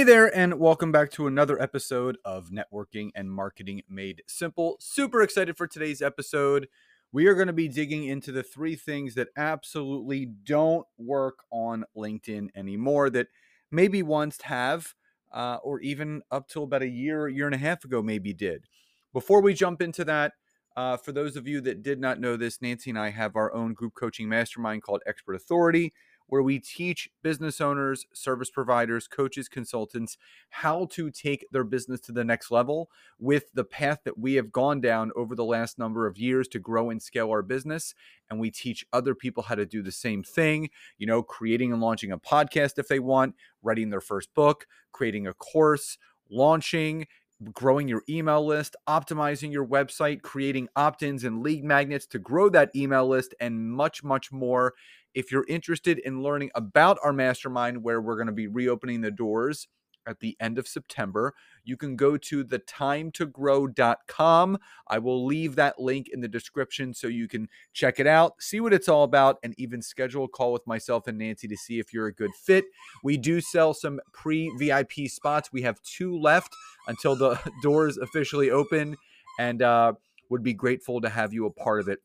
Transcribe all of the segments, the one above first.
Hey there, and welcome back to another episode of Networking and Marketing Made Simple. Super excited for today's episode. We are going to be digging into the three things that absolutely don't work on LinkedIn anymore that maybe once have, uh, or even up till about a year, year and a half ago, maybe did. Before we jump into that, uh, for those of you that did not know this, Nancy and I have our own group coaching mastermind called Expert Authority where we teach business owners, service providers, coaches, consultants how to take their business to the next level with the path that we have gone down over the last number of years to grow and scale our business. And we teach other people how to do the same thing, you know, creating and launching a podcast if they want, writing their first book, creating a course, launching, growing your email list, optimizing your website, creating opt ins and lead magnets to grow that email list, and much, much more. If you're interested in learning about our mastermind, where we're going to be reopening the doors at the end of September, you can go to thetimetogrowcom I will leave that link in the description so you can check it out, see what it's all about, and even schedule a call with myself and Nancy to see if you're a good fit. We do sell some pre VIP spots. We have two left until the doors officially open, and uh, would be grateful to have you a part of it.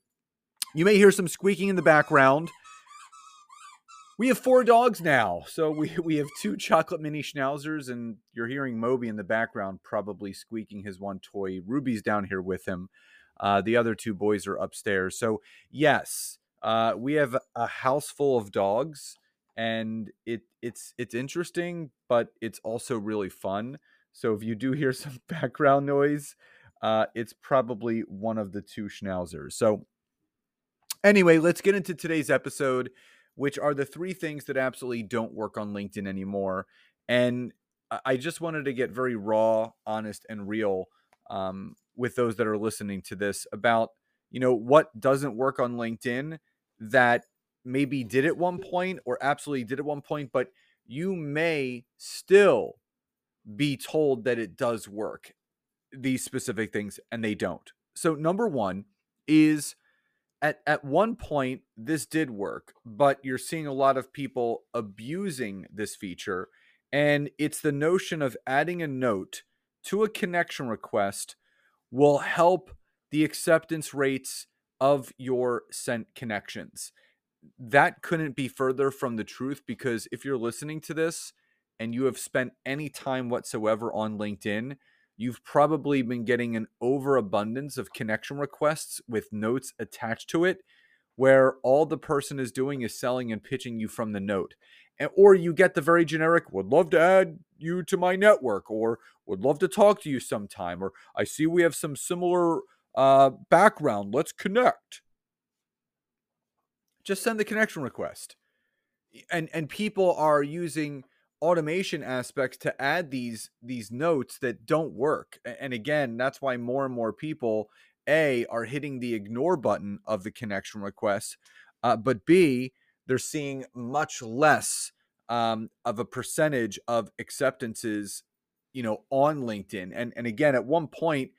You may hear some squeaking in the background. We have four dogs now. So we, we have two chocolate mini schnauzers, and you're hearing Moby in the background probably squeaking his one toy. Ruby's down here with him. Uh, the other two boys are upstairs. So, yes, uh, we have a house full of dogs, and it it's it's interesting, but it's also really fun. So if you do hear some background noise, uh, it's probably one of the two schnauzers. So anyway, let's get into today's episode which are the three things that absolutely don't work on LinkedIn anymore. And I just wanted to get very raw, honest, and real um, with those that are listening to this about you know what doesn't work on LinkedIn that maybe did at one point or absolutely did at one point, but you may still be told that it does work these specific things and they don't. So number 1 is at at one point this did work, but you're seeing a lot of people abusing this feature and it's the notion of adding a note to a connection request will help the acceptance rates of your sent connections. That couldn't be further from the truth because if you're listening to this and you have spent any time whatsoever on LinkedIn, you've probably been getting an overabundance of connection requests with notes attached to it where all the person is doing is selling and pitching you from the note. And, or you get the very generic, would love to add you to my network, or would love to talk to you sometime, or I see we have some similar uh, background, let's connect. Just send the connection request. And, and people are using automation aspects to add these these notes that don't work and again that's why more and more people a are hitting the ignore button of the connection request uh, but b they're seeing much less um, of a percentage of acceptances you know on linkedin and and again at one point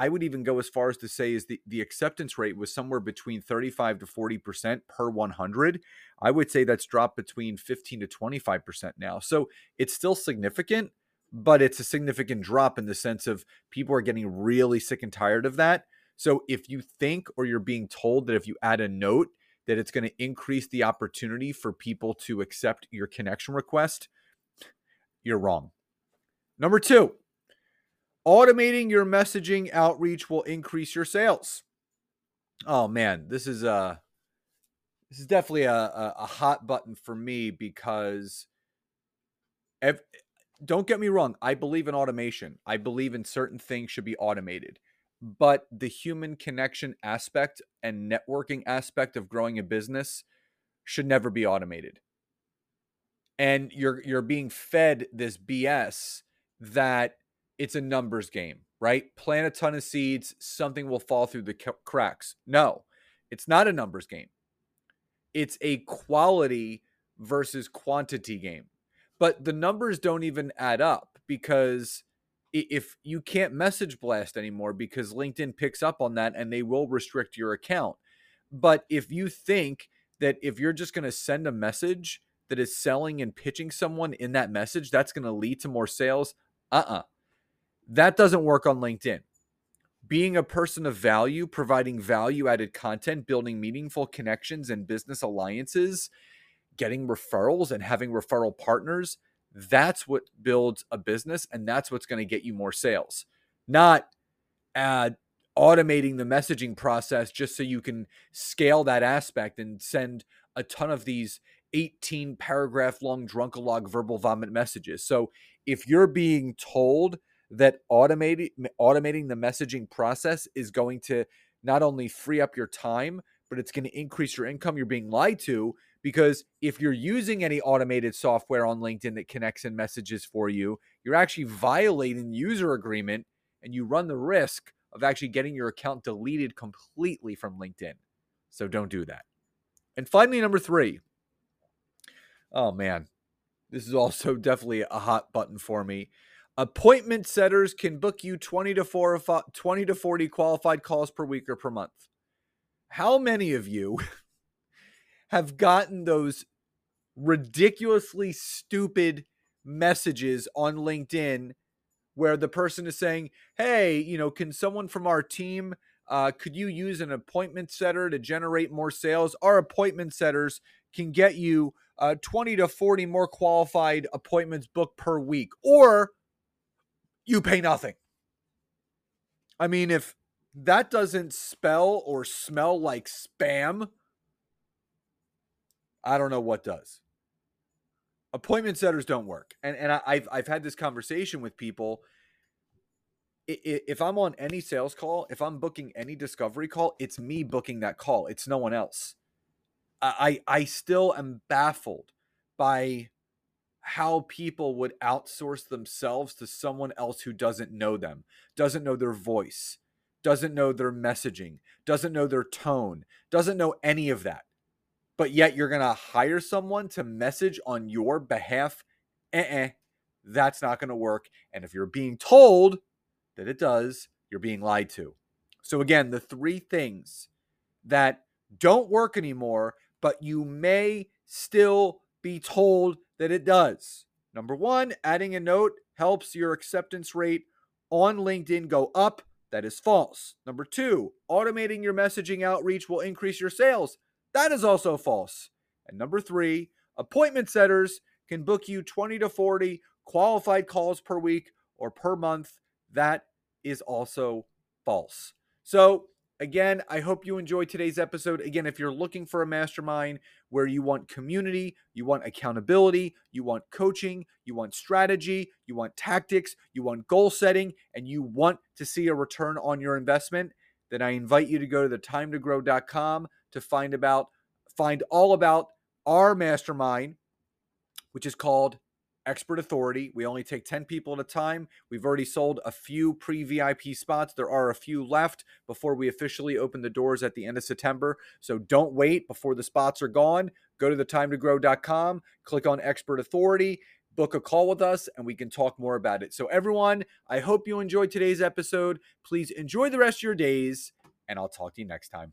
I would even go as far as to say is the, the acceptance rate was somewhere between 35 to 40% per 100. I would say that's dropped between 15 to 25% now. So it's still significant, but it's a significant drop in the sense of people are getting really sick and tired of that. So if you think or you're being told that if you add a note that it's going to increase the opportunity for people to accept your connection request, you're wrong. Number two, Automating your messaging outreach will increase your sales. Oh man, this is a uh, this is definitely a, a, a hot button for me because ev- don't get me wrong, I believe in automation. I believe in certain things should be automated. But the human connection aspect and networking aspect of growing a business should never be automated. and you're you're being fed this BS that it's a numbers game, right? Plant a ton of seeds, something will fall through the cracks. No, it's not a numbers game. It's a quality versus quantity game. But the numbers don't even add up because if you can't message blast anymore because LinkedIn picks up on that and they will restrict your account. But if you think that if you're just going to send a message that is selling and pitching someone in that message, that's going to lead to more sales, uh uh-uh. uh That doesn't work on LinkedIn. Being a person of value, providing value added content, building meaningful connections and business alliances, getting referrals and having referral partners that's what builds a business and that's what's going to get you more sales, not automating the messaging process just so you can scale that aspect and send a ton of these 18 paragraph long drunkalog verbal vomit messages. So if you're being told that automating automating the messaging process is going to not only free up your time, but it's going to increase your income, you're being lied to because if you're using any automated software on LinkedIn that connects and messages for you, you're actually violating user agreement and you run the risk of actually getting your account deleted completely from LinkedIn. So don't do that. And finally, number three. Oh man, this is also definitely a hot button for me. Appointment setters can book you 20 to 4 20 to 40 qualified calls per week or per month. How many of you have gotten those ridiculously stupid messages on LinkedIn where the person is saying, "Hey, you know, can someone from our team uh, could you use an appointment setter to generate more sales? Our appointment setters can get you uh, 20 to 40 more qualified appointments booked per week, or you pay nothing. I mean, if that doesn't spell or smell like spam, I don't know what does. Appointment setters don't work, and and I, I've I've had this conversation with people. If I'm on any sales call, if I'm booking any discovery call, it's me booking that call. It's no one else. I I still am baffled by how people would outsource themselves to someone else who doesn't know them, doesn't know their voice, doesn't know their messaging, doesn't know their tone, doesn't know any of that but yet you're going to hire someone to message on your behalf. Uh-uh, that's not going to work. And if you're being told that it does, you're being lied to. So, again, the three things that don't work anymore, but you may still be told that it does. Number one, adding a note helps your acceptance rate on LinkedIn go up. That is false. Number two, automating your messaging outreach will increase your sales. That is also false. And number three, appointment setters can book you 20 to 40 qualified calls per week or per month. That is also false. So, again, I hope you enjoyed today's episode. Again, if you're looking for a mastermind where you want community, you want accountability, you want coaching, you want strategy, you want tactics, you want goal setting, and you want to see a return on your investment, then I invite you to go to the timetogrow.com to find about find all about our mastermind, which is called Expert Authority. We only take 10 people at a time. We've already sold a few pre VIP spots. There are a few left before we officially open the doors at the end of September. So don't wait before the spots are gone. Go to the timetogrow.com, click on Expert Authority, book a call with us, and we can talk more about it. So, everyone, I hope you enjoyed today's episode. Please enjoy the rest of your days, and I'll talk to you next time.